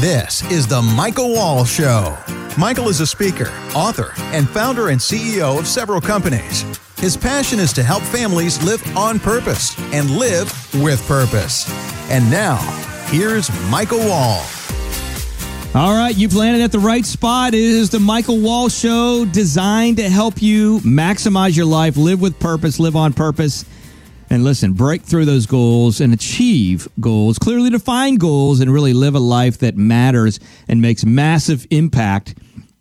This is The Michael Wall Show. Michael is a speaker, author, and founder and CEO of several companies. His passion is to help families live on purpose and live with purpose. And now, here's Michael Wall. All right, you've landed at the right spot. It is the Michael Wall Show designed to help you maximize your life, live with purpose, live on purpose and listen, break through those goals and achieve goals, clearly define goals, and really live a life that matters and makes massive impact.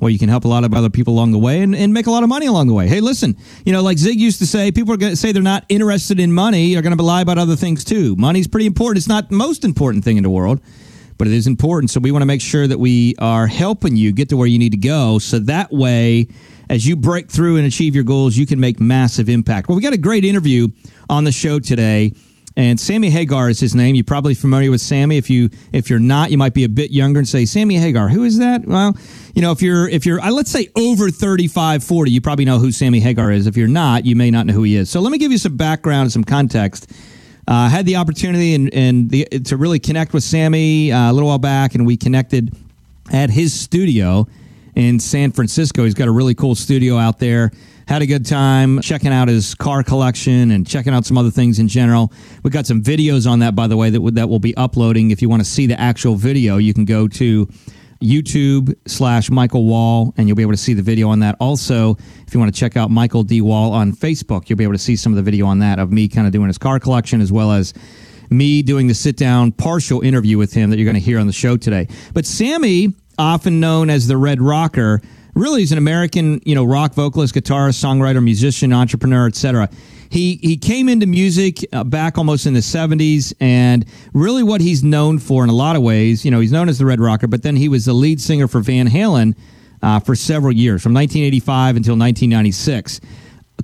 Well, you can help a lot of other people along the way and, and make a lot of money along the way. Hey, listen, you know, like Zig used to say, people are going to say they're not interested in money, are going to lie about other things too. Money's pretty important. It's not the most important thing in the world, but it is important. So we want to make sure that we are helping you get to where you need to go. So that way, as you break through and achieve your goals, you can make massive impact. Well, we got a great interview on the show today. And Sammy Hagar is his name. You're probably familiar with Sammy. If you if you're not, you might be a bit younger and say Sammy Hagar. Who is that? Well, you know, if you're if you're uh, let's say over 35, 40, you probably know who Sammy Hagar is. If you're not, you may not know who he is. So let me give you some background and some context. Uh, I had the opportunity and and the, to really connect with Sammy uh, a little while back, and we connected at his studio in San Francisco. He's got a really cool studio out there had a good time checking out his car collection and checking out some other things in general. We got some videos on that, by the way, that that we'll be uploading. If you want to see the actual video, you can go to YouTube slash Michael Wall, and you'll be able to see the video on that. Also, if you want to check out Michael D. Wall on Facebook, you'll be able to see some of the video on that of me kind of doing his car collection as well as me doing the sit down partial interview with him that you're going to hear on the show today. But Sammy, often known as the Red Rocker, really is an American, you know, rock vocalist, guitarist, songwriter, musician, entrepreneur, etc. He he came into music uh, back almost in the 70s and really what he's known for in a lot of ways, you know, he's known as the Red Rocker, but then he was the lead singer for Van Halen uh, for several years, from 1985 until 1996.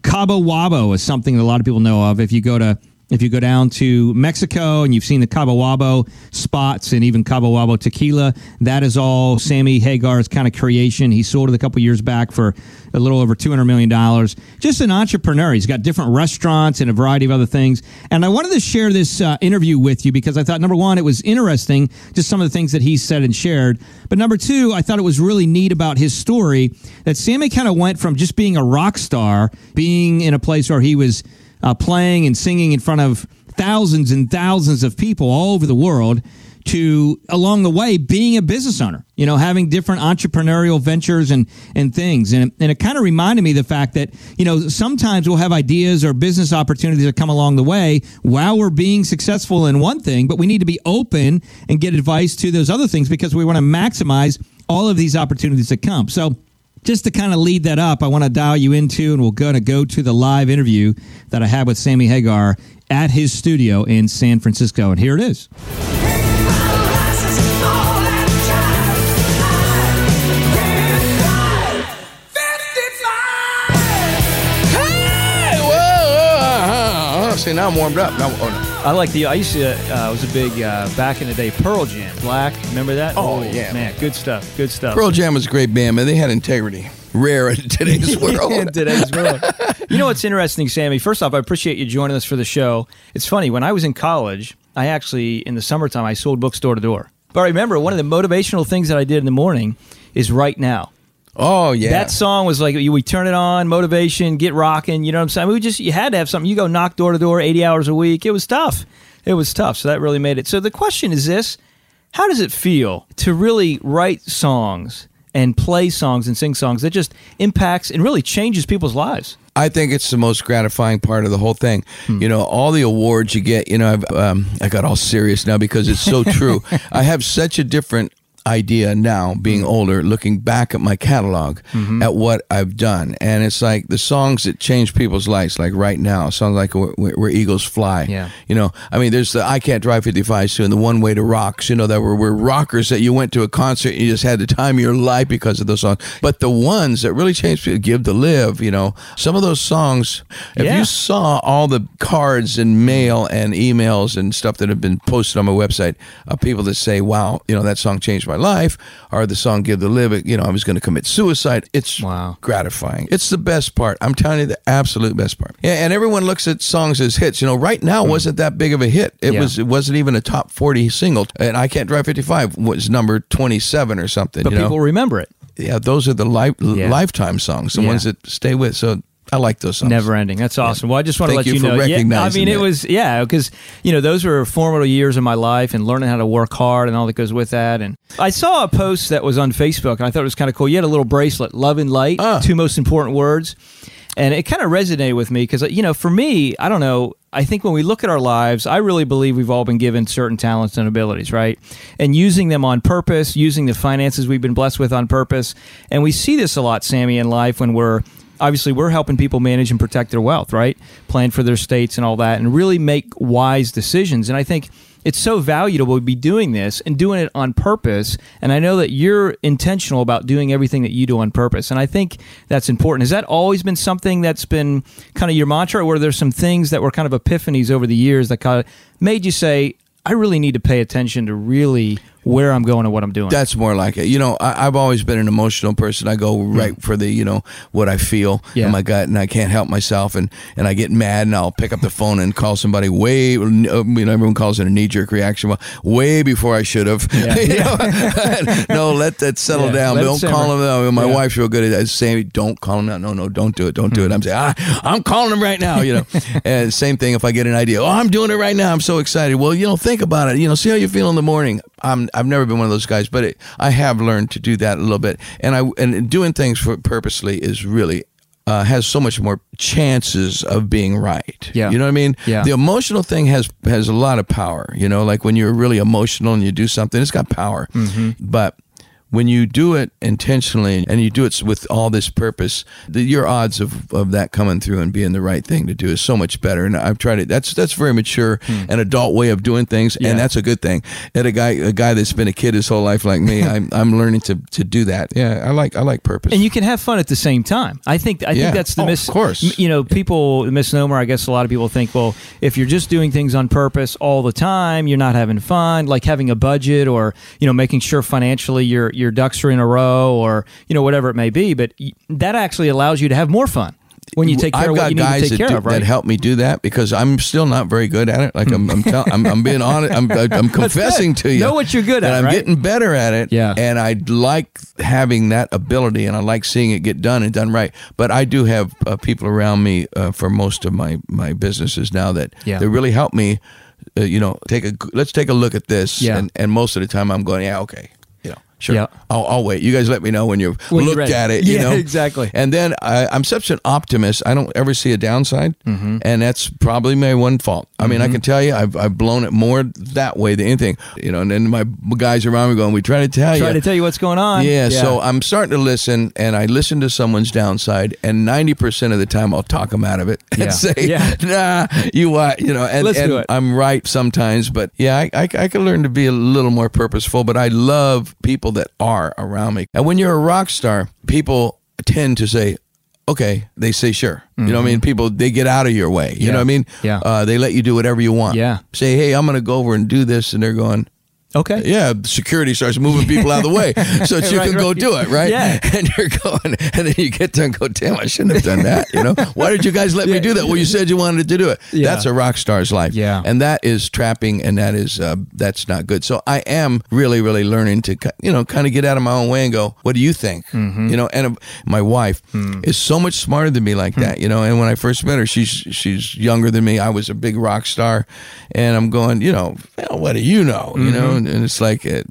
Cabo Wabo is something that a lot of people know of. If you go to if you go down to Mexico and you've seen the Cabo Wabo spots and even Cabo Wabo tequila, that is all Sammy Hagar's kind of creation. He sold it a couple years back for a little over $200 million. Just an entrepreneur. He's got different restaurants and a variety of other things. And I wanted to share this uh, interview with you because I thought, number one, it was interesting, just some of the things that he said and shared. But number two, I thought it was really neat about his story that Sammy kind of went from just being a rock star, being in a place where he was uh, playing and singing in front of thousands and thousands of people all over the world to along the way being a business owner you know having different entrepreneurial ventures and and things. And, and it kind of reminded me the fact that you know sometimes we'll have ideas or business opportunities that come along the way while we're being successful in one thing but we need to be open and get advice to those other things because we want to maximize all of these opportunities that come. So just to kind of lead that up, I want to dial you into, and we're going to go to the live interview that I had with Sammy Hagar at his studio in San Francisco. And here it is. Now I'm warmed up. Now, oh no. I like the. I used to. Uh, I was a big uh, back in the day. Pearl Jam, Black. Remember that? Oh, yeah, man, good stuff. Good stuff. Pearl Jam was a great band, man. They had integrity. Rare in today's world. in today's world. You know what's interesting, Sammy? First off, I appreciate you joining us for the show. It's funny when I was in college. I actually in the summertime I sold books door to door. But I remember one of the motivational things that I did in the morning is right now. Oh yeah, that song was like we turn it on, motivation, get rocking. You know what I'm saying? We just you had to have something. You go knock door to door, 80 hours a week. It was tough. It was tough. So that really made it. So the question is this: How does it feel to really write songs and play songs and sing songs that just impacts and really changes people's lives? I think it's the most gratifying part of the whole thing. Hmm. You know, all the awards you get. You know, I've, um, I got all serious now because it's so true. I have such a different idea now, being mm-hmm. older, looking back at my catalog, mm-hmm. at what I've done. And it's like the songs that change people's lives, like right now, songs like Where, Where Eagles Fly. Yeah. You know, I mean, there's the I Can't Drive 55 soon, the One Way to Rocks, you know, that were, were rockers that you went to a concert and you just had the time of your life because of those songs. But the ones that really changed people, Give to Live, you know, some of those songs, if yeah. you saw all the cards and mail and emails and stuff that have been posted on my website of people that say, wow, you know, that song changed my life, or the song "Give to Live," you know, I was going to commit suicide. It's Wow. gratifying. It's the best part. I'm telling you, the absolute best part. Yeah, and everyone looks at songs as hits. You know, right now hmm. wasn't that big of a hit. It. Yeah. was. It wasn't even a top 40 single. And I Can't Drive 55 was number 27 or something. But you know? people remember it. yeah, those are the li- Yeah. lifetime songs, the Yeah. ones that stay with. So I like those songs. Never ending. That's awesome. Well, I just want to let you you, know. Yeah, I mean, it that. was yeah, because you know those were formative years of my life and learning how to work hard and all that goes with that. And I saw a post that was on Facebook and I thought it was kind of cool. You had a little bracelet, love and light, Ah. two most important words, and it kind of resonated with me because you know, for me, I don't know. I think when we look at our lives, I really believe we've all been given certain talents and abilities, right? And using them on purpose, using the finances we've been blessed with on purpose. And we see this a lot, Sammy, in life when we're obviously we're helping people manage and protect their wealth, right? Plan for their states and all that, and really make wise decisions. And I think it's so valuable to be doing this and doing it on purpose. And I know that you're intentional about doing everything that you do on purpose. And I think that's important. Has that always been something that's been kind of your mantra, or there's some things that were kind of epiphanies over the years that kind of made you say, I really need to pay attention to really where I'm going and what I'm doing? That's more like it. You know, I, I've always been an emotional person. I go right for the, you know, what I feel Yeah. in my gut, and I can't help myself, and and I get mad, and I'll pick up the phone and call somebody way. Uh, you know, everyone calls it a knee jerk reaction. Well, way before I should have. Know? no, let that settle Yeah, down. Don't simmer. call him. out. My Yeah. wife's real good at that. Uh, saying, "Don't call him out." No, no, don't do it. Don't do it. Mm-hmm. I'm saying, ah, I'm calling him right now. You know, and same thing if I get an idea. Oh, I'm doing it right now. I'm so excited. Well, you know, think about it. You know, see how you feel in the morning. I'm. I've never been one of those guys, but it, I have learned to do that a little bit. And I and doing things for purposely is really. Uh, has so much more chances of being right. Yeah. you know what I mean. Yeah. The emotional thing has has a lot of power. You know, like when you're really emotional and you do something, it's got power. Mm-hmm. But when you do it intentionally and you do it with all this purpose, the, your odds of, of that coming through and being the right thing to do is so much better. And I've tried it. That's that's very mature, and adult way of doing things, Hmm. Yeah. and that's a good thing. And a guy a guy that's been a kid his whole life like me, I'm I'm learning to, to do that. Yeah, I like I like purpose. and you can have fun at the same time. I think I Yeah. think that's the Oh, mis. of course. You know, people the misnomer. I guess a lot of people think, well, if you're just doing things on purpose all the time, you're not having fun. Like having a budget, or you know, making sure financially your your ducks are in a row, or you know, whatever it may be. But that actually allows you to have more fun when you take care I've of what got you need guys to take that, care do, of. Right? that help me do that because I'm still not very good at it. Like I'm, I'm, tell, I'm, I'm being honest. I'm, I'm confessing to you. Know what you're good at, I'm right? getting better at it. Yeah. And I like having that ability, and I like seeing it get done and done right. But I do have uh, people around me uh, for most of my my businesses now that Yeah. that really help me. Uh, you know, take a let's take a look at this. Yeah. And and most of the time I'm going, yeah, okay. You sure. Yeah. I'll, I'll wait. You guys let me know when you've When looked at it. You Yeah, know exactly. and then I, I'm such an optimist. I don't ever see a downside, Mm-hmm. and that's probably my one fault. I mean, I can tell you, I've, I've blown it more that way than anything. You know, and then my guys around me going, "We try to tell Try you." Try to tell you what's going on. yeah, so I'm starting to listen, and I listen to someone's downside, and ninety percent of the time I'll talk them out of it and Yeah. say, Yeah. "Nah, you what?" You know, and, Let's and do it. I'm right sometimes, but yeah, I, I I can learn to be a little more purposeful. But I love people that are around me, and when you're a rock star, people tend to say. Okay, they say sure. You know what I mean? People they get out of your way. You Mm-hmm. Yeah. know what I mean? Yeah. Uh, they let you do whatever you want. Yeah. Say, hey, I'm going to go over and do this, and they're going, okay. yeah, security starts moving people out of the way so that you Right, can go right. do it, right? Yeah. And you're going, and then you get there and go, damn, I shouldn't have done that. You know, why did you guys let me do that? Well, you said you wanted to do it. Yeah. That's a rock star's life. Yeah. And that is trapping, and that is uh, that's not good. So I am really, really learning to, you know, kind of get out of my own way and go, what do you think? Mm-hmm. You know, and uh, my wife Hmm. is so much smarter than me like that. You know, and when I first met her, she's she's younger than me. I was a big rock star, and I'm going, you know, well, what do you know? You know, Mm-hmm. And, and it's like. It,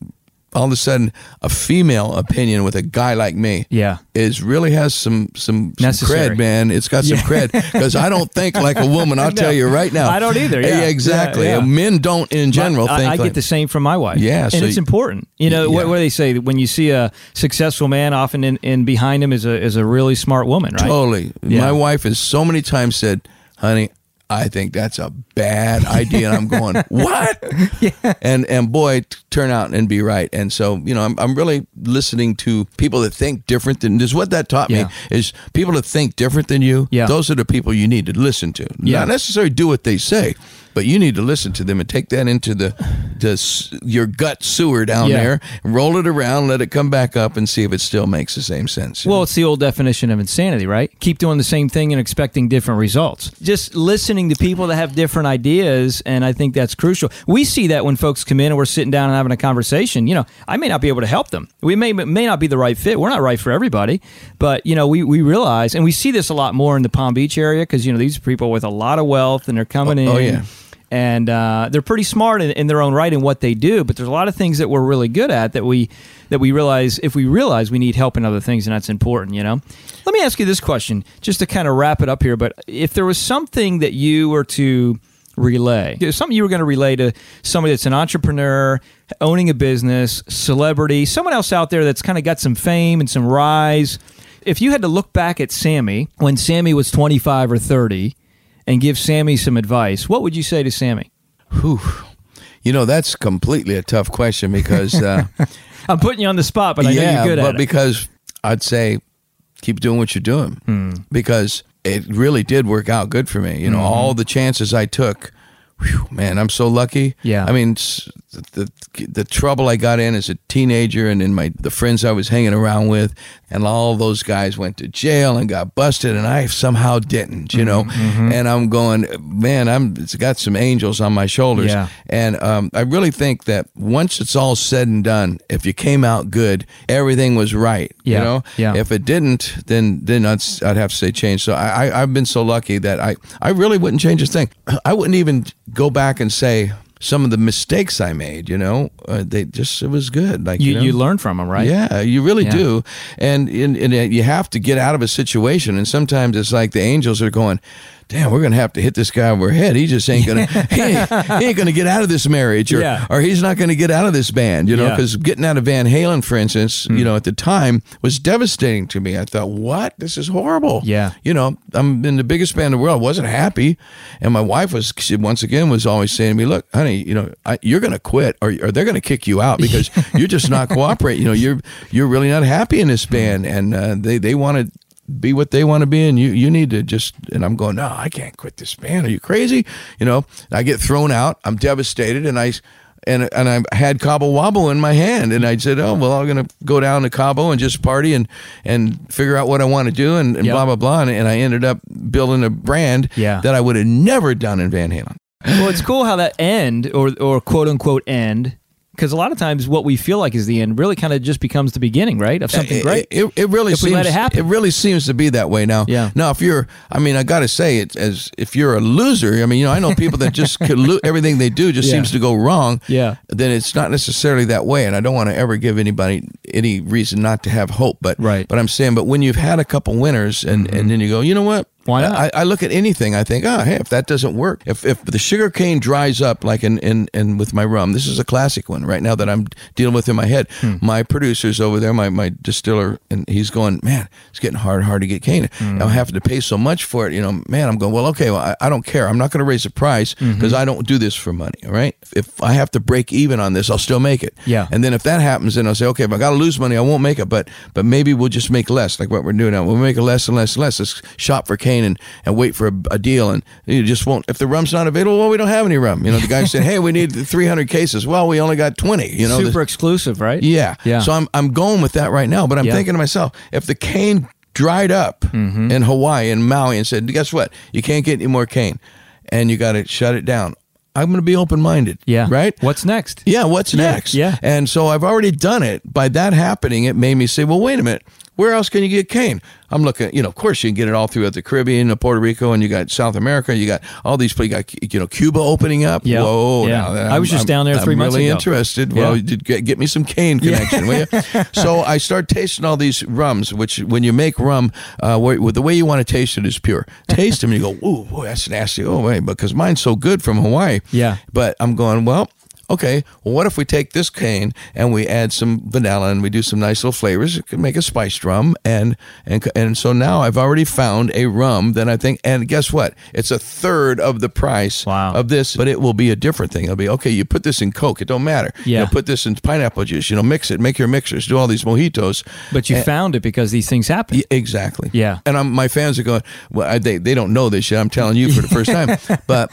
all of a sudden, a female opinion with a guy like me, Yeah. is really has some some, some cred, man. It's got some Yeah. cred because I don't think like a woman. I'll No. tell you right now, I don't either, yeah. exactly. Yeah, yeah. Men don't in general I, think. I like, get the same from my wife. Yeah, and so it's important. You know, what, what do they say? When you see a successful man, often in, in behind him is a is a really smart woman, right? Totally. My wife has so many times said, "Honey, I think that's a bad idea," and I'm going, "What?" And and boy, turn out and be right. And so you know, I'm I'm really listening to people that think different than. This is what that taught Yeah. me is people that think different than you. Yeah. Those are the people you need to listen to. Yeah. Not necessarily do what they say. But you need to listen to them and take that into the, the your gut sewer down Yeah. there, roll it around, let it come back up, and see if it still makes the same sense. Well, know? it's the old definition of insanity, right? Keep doing the same thing and expecting different results. Just listening to people that have different ideas, and I think that's crucial. We see that when folks come in and we're sitting down and having a conversation. You know, I may not be able to help them. We may may not be the right fit. We're not right for everybody, but you know, we we realize, and we see this a lot more in the Palm Beach area because you know these are people with a lot of wealth and they're coming oh, oh, in. oh, yeah. And uh, they're pretty smart in, in their own right in what they do. But there's a lot of things that we're really good at that we that we realize if we realize we need help in other things, and that's important. You know. Let me ask you this question, just to kind of wrap it up here. But if there was something that you were to relay, something you were going to relay to somebody that's an entrepreneur, owning a business, celebrity, someone else out there that's kind of got some fame and some rise. If you had to look back at Sammy when Sammy was 25 or 30 and give Sammy some advice, what would you say to Sammy? Whew. You know, that's completely a tough question because, uh, I'm putting you on the spot, but I know yeah, you're good at it. But because I'd say keep doing what you're doing Hmm. because it really did work out good for me. You know, Mm-hmm. all the chances I took. Whew, man, I'm so lucky. Yeah. I mean, the, the the trouble I got in as a teenager, and then my the friends I was hanging around with, and all those guys went to jail and got busted, and I somehow didn't. You know, Mm-hmm, and I'm going, man, I'm it's got some angels on my shoulders. Yeah. And um, I really think that once it's all said and done, if you came out good, everything was right. Yeah, You know, yeah. if it didn't, then then I'd, I'd have to say change. So I, I I've been so lucky that I I really wouldn't change a thing. I wouldn't even go back and say some of the mistakes I made. You know, uh, they just it was good. Like you, know? you learn from them, right? Yeah, you really Yeah. do, and, and and you have to get out of a situation. And sometimes it's like the angels are going, "Damn, we're gonna have to hit this guy over the head. He just ain't gonna he, ain't, he ain't gonna get out of this marriage, or Yeah. or he's not gonna get out of this band." You know, Yeah. Hmm. because getting out of Van Halen, for instance, you know, at the time was devastating to me. I thought, "What? This is horrible." Yeah. you know, I'm in the biggest band in the world. I wasn't happy, and my wife was she, once again was always saying to me, "Look, honey, you know, I, you're going to quit, or, or they're going to kick you out because you're just not cooperating. You know, you're you're really not happy in this band, and uh, they they want to." Be what they want to be, and you you need to just. And I'm going, no, I can't quit this band. Are you crazy? You know, I get thrown out. I'm devastated, and I and and I had Cabo Wabo in my hand, and I said, "Oh well, I'm gonna go down to Cabo and just party and and figure out what I want to do and, and Yep. blah blah blah." And, and I ended up building a brand Yeah. that I would have never done in Van Halen. Well, it's cool how that end or or quote unquote end because a lot of times what we feel like is the end really kind of just becomes the beginning, right, of something great. It, it, it really seems it happen. really seems to be that way now. Yeah. Now, if you're, I mean, I got to say it as if you're a loser. I mean, you know, I know people that just could lo- everything they do just Yeah. seems to go wrong. Yeah. Then it's not necessarily that way, and I don't want to ever give anybody any reason not to have hope. But Right. Mm-hmm. But I'm saying, but when you've had a couple winners, and and then you go, you know what? Why not? I, I look at anything. I think, oh, hey, if that doesn't work, if if the sugar cane dries up, like in in, in with my rum, this is a classic one right now that I'm dealing with in my head. Hmm. My producer's over there, my my distiller, and he's going, man, it's getting hard, hard to get cane. Hmm. I'm having to pay so much for it. You know, man, I'm going, well, okay, well, I, I don't care. I'm not going to raise the price Mm-hmm. because I don't do this for money. All right, if I have to break even on this, I'll still make it. Yeah. And then if that happens, then I'll say, okay, if I got to lose money, I won't make it, but but maybe we'll just make less, like what we're doing now. We'll make less and less and less. Let's shop for cane and, and wait for a, a deal, and you just won't. If the rum's not available, well, we don't have any rum. You know, the guy said, hey, we need 300 cases. Well, we only got 20. You know, Super exclusive, right? yeah. Yeah. So I'm I'm going with that right now, but I'm Yeah. thinking to myself, if the cane dried up Mm-hmm. in Hawaii and Maui and said, guess what? You can't get any more cane and you got to shut it down. I'm going to be open minded. Yeah. Right? What's next? Yeah, what's next? yeah. And so I've already done it. By that happening, it made me say, well, wait a minute. Where else can you get cane? I'm looking, you know, of course you can get it all throughout the Caribbean, Puerto Rico, and you got South America. You got all these places. You got, you know, Cuba opening up. Yeah. Whoa. Yeah. now I was just down there three I'm three months really ago. interested. Yeah. Well, get, get me some cane connection, will you? So I start tasting all these rums, which when you make rum, uh, where, the way you want to taste it is pure. Taste them and you go, ooh, boy, that's nasty. Oh, wait, because mine's so good from Hawaii. Yeah. But I'm going, well, okay, well, what if we take this cane and we add some vanilla and we do some nice little flavors? It could make a spiced rum. And, and, and so now I've already found a rum that I think, and guess what? It's a third of the price Wow. of this, but it will be a different thing. It'll be, okay, you put this in Coke, it don't matter. Yeah. You know, put this in pineapple juice, you know, mix it, make your mixers, do all these mojitos. But you And- found it because these things happen. yeah, exactly. Yeah. And I'm, my fans are going, well, I, they, they don't know this yet. I'm telling you for the first time. but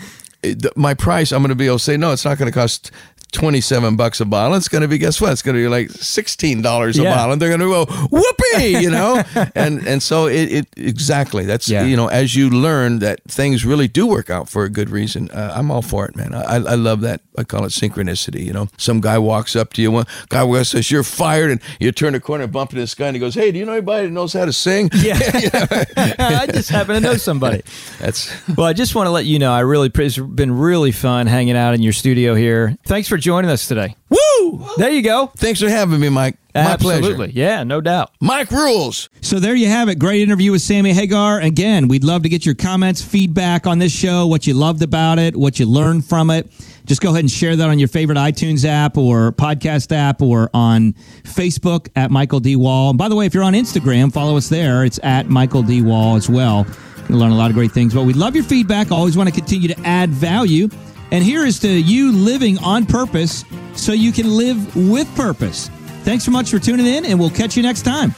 my price, I'm going to be able to say, no, it's not going to cost 27 bucks a bottle. It's going to be, guess what? It's going to be like $16 a Yeah. bottle. And they're going to go, whoopee, you know? and and so it, it exactly, that's, Yeah. you know, as you learn that things really do work out for a good reason, uh, I'm all for it, man. I, I love that. I call it synchronicity, you know? Some guy walks up to you, one guy walks says, you're fired. And you turn the corner, bump into this guy, and he goes, hey, do you know anybody that knows how to sing? Yeah. I just happen to know somebody. That's Well, I just want to let you know I really it's been really fun hanging out in your studio here. Thanks for joining us today. woo. There you go. Thanks for having me, Mike. My Absolutely. pleasure. Yeah, no doubt. Mike rules. So there you have it. Great interview with Sammy Hagar. Again, we'd love to get your comments, feedback on this show, what you loved about it, what you learned from it. Just go ahead and share that on your favorite iTunes app or podcast app or on Facebook at Michael D. Wall. And by the way, if you're on Instagram, follow us there. It's at Michael D. Wall as well. You'll learn a lot of great things. But we love your feedback. Always want to continue to add value. And here is to you living on purpose so you can live with purpose. Thanks so much for tuning in, and we'll catch you next time.